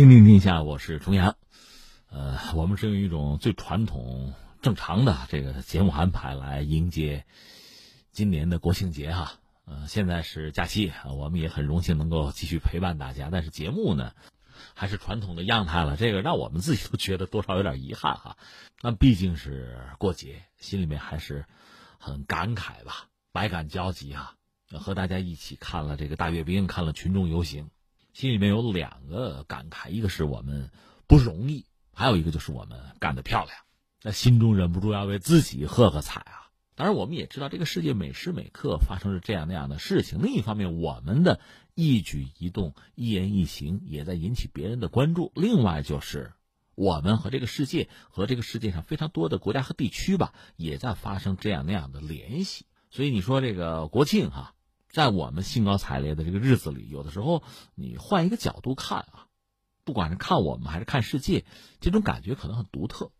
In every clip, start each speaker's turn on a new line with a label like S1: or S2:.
S1: 听听听下，我是重阳。呃，我们是用一种最传统、正常的这个节目安排来迎接今年的国庆节哈。呃，现在是假期，我们也很荣幸能够继续陪伴大家。但是节目呢，还是传统的样态了，这个让我们自己都觉得多少有点遗憾哈。那毕竟是过节，心里面还是很感慨吧，百感交集啊。和大家一起看了这个大阅兵，看了群众游行，心里面有两个感慨：一个是我们不容易，还有一个就是我们干得漂亮。那心中忍不住要为自己喝喝彩啊！当然，我们也知道这个世界每时每刻发生着这样那样的事情。另一方面，我们的一举一动、一言一行也在引起别人的关注。另外，就是我们和这个世界和这个世界上非常多的国家和地区吧，也在发生这样那样的联系。所以你说这个国庆哈。在我们兴高采烈的这个日子里，有的时候你换一个角度看啊，不管是看我们还是看世界，这种感觉可能很独特。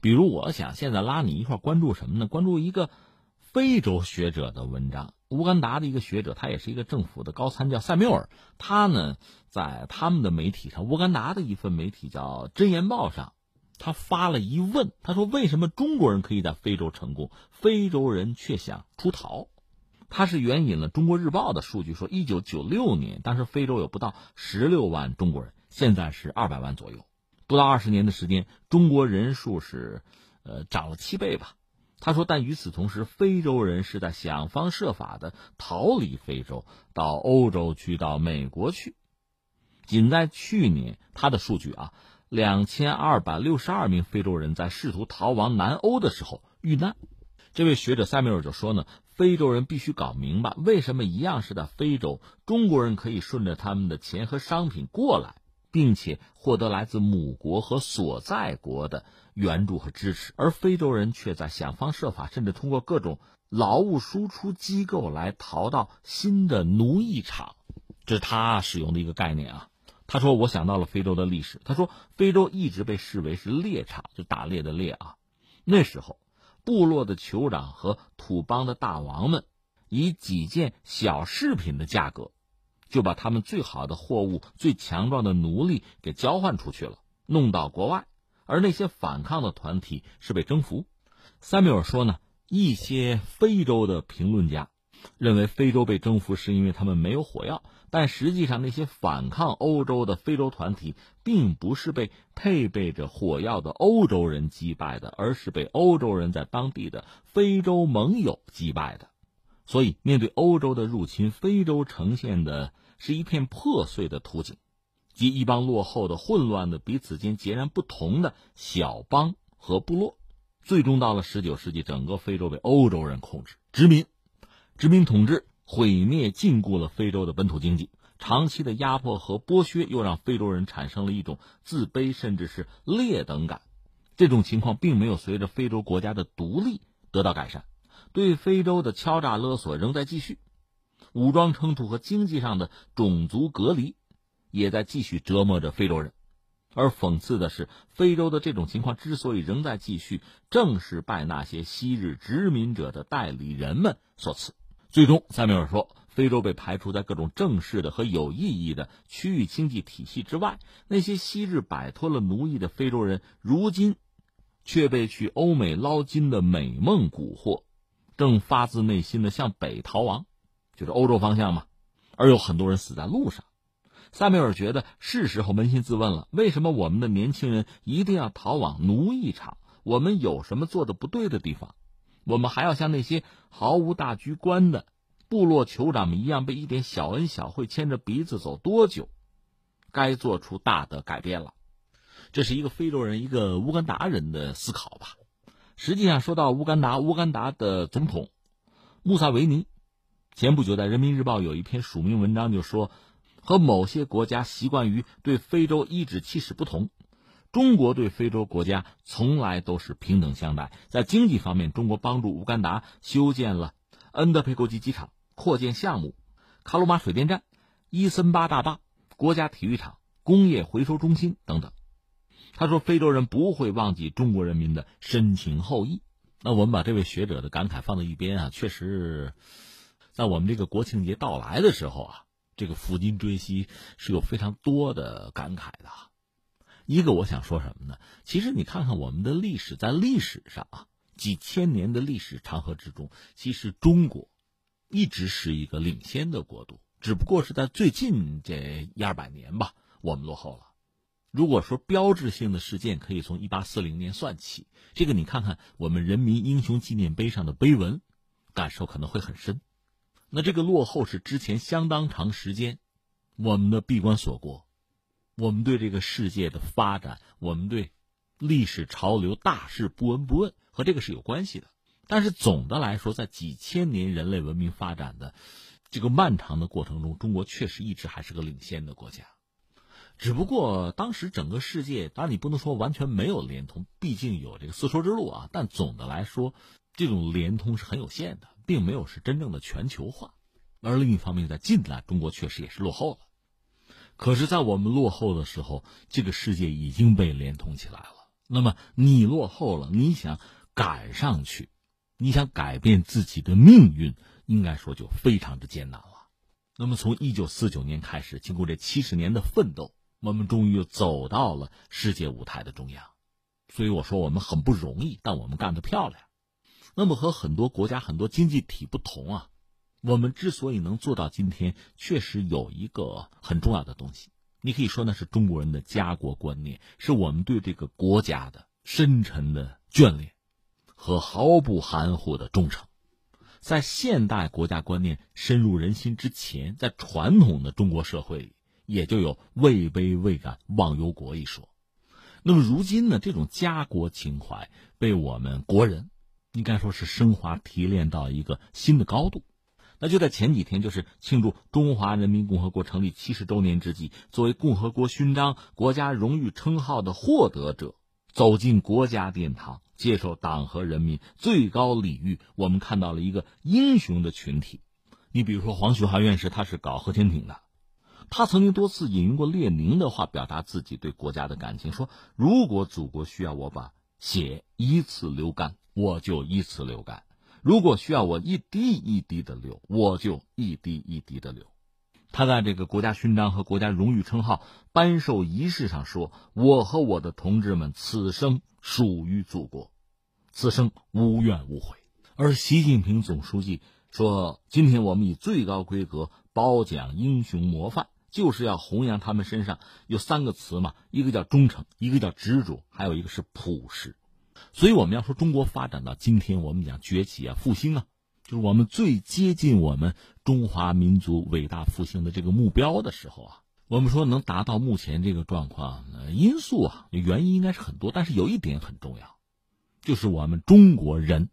S1: 比如，我想现在拉你一块关注什么呢？关注一个非洲学者的文章，乌干达的一个学者，他也是一个政府的高参，叫塞缪尔。他呢，在他们的媒体上，乌干达的一份媒体叫《真言报》上，他发了一问，他说：“为什么中国人可以在非洲成功，非洲人却想出逃？”他是援引了《中国日报》的数据，说一九九六年，当时非洲有不到十六万中国人，现在是二百万左右，不到二十年的时间，中国人数是，呃，涨了七倍吧。他说，但与此同时，非洲人是在想方设法的逃离非洲，到欧洲去，到美国去。仅在去年，他的数据啊，两千二百六十二名非洲人在试图逃亡南欧的时候遇难。这位学者塞缪尔就说呢。非洲人必须搞明白，为什么一样是在非洲，中国人可以顺着他们的钱和商品过来，并且获得来自母国和所在国的援助和支持，而非洲人却在想方设法，甚至通过各种劳务输出机构来逃到新的奴役场。这是他使用的一个概念啊。他说：“我想到了非洲的历史。他说，非洲一直被视为是猎场，就打猎的猎啊。那时候。”部落的酋长和土邦的大王们，以几件小饰品的价格，就把他们最好的货物、最强壮的奴隶给交换出去了，弄到国外。而那些反抗的团体是被征服。塞缪尔说呢，一些非洲的评论家。认为非洲被征服是因为他们没有火药，但实际上那些反抗欧洲的非洲团体并不是被配备着火药的欧洲人击败的，而是被欧洲人在当地的非洲盟友击败的。所以，面对欧洲的入侵，非洲呈现的是一片破碎的图景，即一帮落后的、混乱的、彼此间截然不同的小邦和部落。最终到了十九世纪，整个非洲被欧洲人控制、殖民。殖民统治毁灭禁锢了非洲的本土经济，长期的压迫和剥削又让非洲人产生了一种自卑甚至是劣等感。这种情况并没有随着非洲国家的独立得到改善，对非洲的敲诈勒索仍在继续，武装冲突和经济上的种族隔离也在继续折磨着非洲人。而讽刺的是，非洲的这种情况之所以仍在继续，正是拜那些昔日殖民者的代理人们所赐。最终，塞缪尔说，非洲被排除在各种正式的和有意义的区域经济体系之外。那些昔日摆脱了奴役的非洲人，如今却被去欧美捞金的美梦蛊惑，正发自内心的向北逃亡，就是欧洲方向嘛。而有很多人死在路上。塞缪尔觉得是时候扪心自问了：为什么我们的年轻人一定要逃往奴役场？我们有什么做的不对的地方？我们还要像那些毫无大局观的部落酋长们一样，被一点小恩小惠牵着鼻子走多久？该做出大的改变了。这是一个非洲人，一个乌干达人的思考吧。实际上，说到乌干达，乌干达的总统穆萨维尼前不久在《人民日报》有一篇署名文章，就说和某些国家习惯于对非洲颐指气使不同。中国对非洲国家从来都是平等相待。在经济方面，中国帮助乌干达修建了恩德佩国际机场扩建项目、卡鲁马水电站、伊森巴大坝、国家体育场、工业回收中心等等。他说：“非洲人不会忘记中国人民的深情厚谊。”那我们把这位学者的感慨放在一边啊，确实，在我们这个国庆节到来的时候啊。这个抚今追昔是有非常多的感慨的。一个我想说什么呢？其实你看看我们的历史，在历史上啊，几千年的历史长河之中，其实中国一直是一个领先的国度，只不过是在最近这一二百年吧，我们落后了。如果说标志性的事件可以从一八四零年算起，这个你看看我们人民英雄纪念碑上的碑文，感受可能会很深。那这个落后是之前相当长时间我们的闭关锁国。我们对这个世界的发展，我们对历史潮流大势不闻不问，和这个是有关系的。但是总的来说，在几千年人类文明发展的这个漫长的过程中，中国确实一直还是个领先的国家。只不过当时整个世界，当然你不能说完全没有连通，毕竟有这个丝绸之路啊。但总的来说，这种连通是很有限的，并没有是真正的全球化。而另一方面，在近代，中国确实也是落后了。可是，在我们落后的时候，这个世界已经被连通起来了。那么，你落后了，你想赶上去，你想改变自己的命运，应该说就非常的艰难了。那么，从一九四九年开始，经过这七十年的奋斗，我们终于走到了世界舞台的中央。所以我说，我们很不容易，但我们干得漂亮。那么，和很多国家、很多经济体不同啊。我们之所以能做到今天，确实有一个很重要的东西。你可以说那是中国人的家国观念，是我们对这个国家的深沉的眷恋和毫不含糊的忠诚。在现代国家观念深入人心之前，在传统的中国社会里，也就有“位卑未敢忘忧国”一说。那么如今呢，这种家国情怀被我们国人应该说是升华提炼到一个新的高度。那就在前几天，就是庆祝中华人民共和国成立七十周年之际，作为共和国勋章、国家荣誉称号的获得者，走进国家殿堂，接受党和人民最高礼遇。我们看到了一个英雄的群体。你比如说，黄旭华院士，他是搞核潜艇的，他曾经多次引用过列宁的话，表达自己对国家的感情，说：“如果祖国需要我把血依次流干，我就依次流干。”如果需要我一滴一滴的流，我就一滴一滴的流。他在这个国家勋章和国家荣誉称号颁授仪式上说：“我和我的同志们此生属于祖国，此生无怨无悔。”而习近平总书记说：“今天我们以最高规格褒奖英雄模范，就是要弘扬他们身上有三个词嘛，一个叫忠诚，一个叫执着，还有一个是朴实。”所以我们要说中国发展到今天，我们讲崛起啊、复兴啊，就是我们最接近我们中华民族伟大复兴的这个目标的时候啊。我们说能达到目前这个状况，因素啊原因应该是很多，但是有一点很重要，就是我们中国人、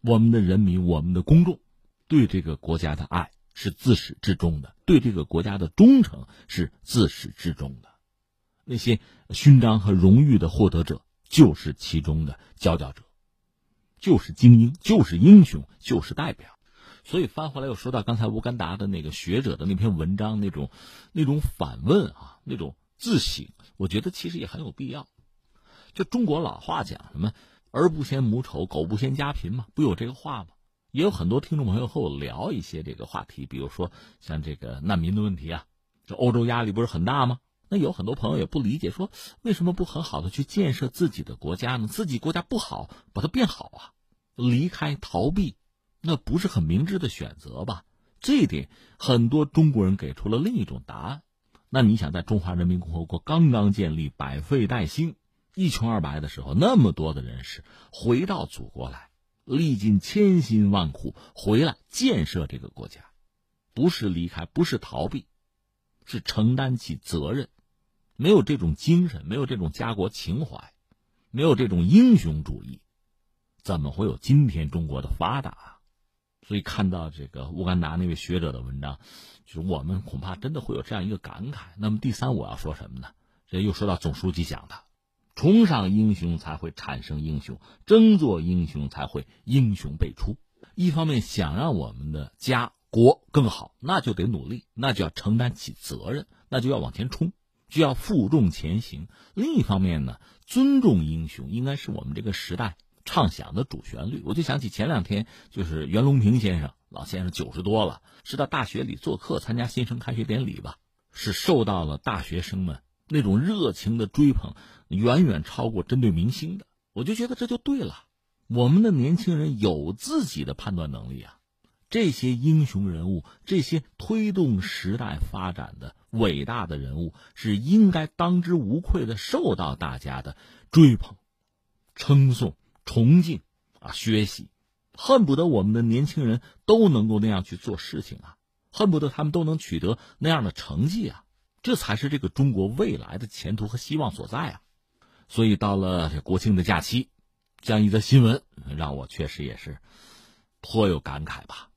S1: 我们的人民、我们的公众对这个国家的爱是自始至终的，对这个国家的忠诚是自始至终的。那些勋章和荣誉的获得者。就是其中的佼佼者，就是精英，就是英雄，就是代表。所以翻回来又说到刚才乌干达的那个学者的那篇文章，那种那种反问啊，那种自省，我觉得其实也很有必要。就中国老话讲什么“儿不嫌母丑，狗不嫌家贫”嘛，不有这个话吗？也有很多听众朋友和我聊一些这个话题，比如说像这个难民的问题啊，这欧洲压力不是很大吗？那有很多朋友也不理解，说为什么不很好的去建设自己的国家呢？自己国家不好，把它变好啊！离开逃避，那不是很明智的选择吧？这一点，很多中国人给出了另一种答案。那你想，在中华人民共和国刚刚建立、百废待兴、一穷二白的时候，那么多的人士回到祖国来，历尽千辛万苦回来建设这个国家，不是离开，不是逃避，是承担起责任。没有这种精神，没有这种家国情怀，没有这种英雄主义，怎么会有今天中国的发达？所以看到这个乌干达那位学者的文章，就是我们恐怕真的会有这样一个感慨。那么第三，我要说什么呢？这又说到总书记讲的：崇尚英雄才会产生英雄，争做英雄才会英雄辈出。一方面想让我们的家国更好，那就得努力，那就要承担起责任，那就要往前冲。就要负重前行。另一方面呢，尊重英雄应该是我们这个时代唱响的主旋律。我就想起前两天，就是袁隆平先生，老先生九十多了，是到大学里做客参加新生开学典礼吧，是受到了大学生们那种热情的追捧，远远超过针对明星的。我就觉得这就对了，我们的年轻人有自己的判断能力啊。这些英雄人物，这些推动时代发展的伟大的人物，是应该当之无愧的受到大家的追捧、称颂、崇敬啊！学习，恨不得我们的年轻人都能够那样去做事情啊！恨不得他们都能取得那样的成绩啊！这才是这个中国未来的前途和希望所在啊！所以到了这国庆的假期，这样一则新闻让我确实也是颇有感慨吧。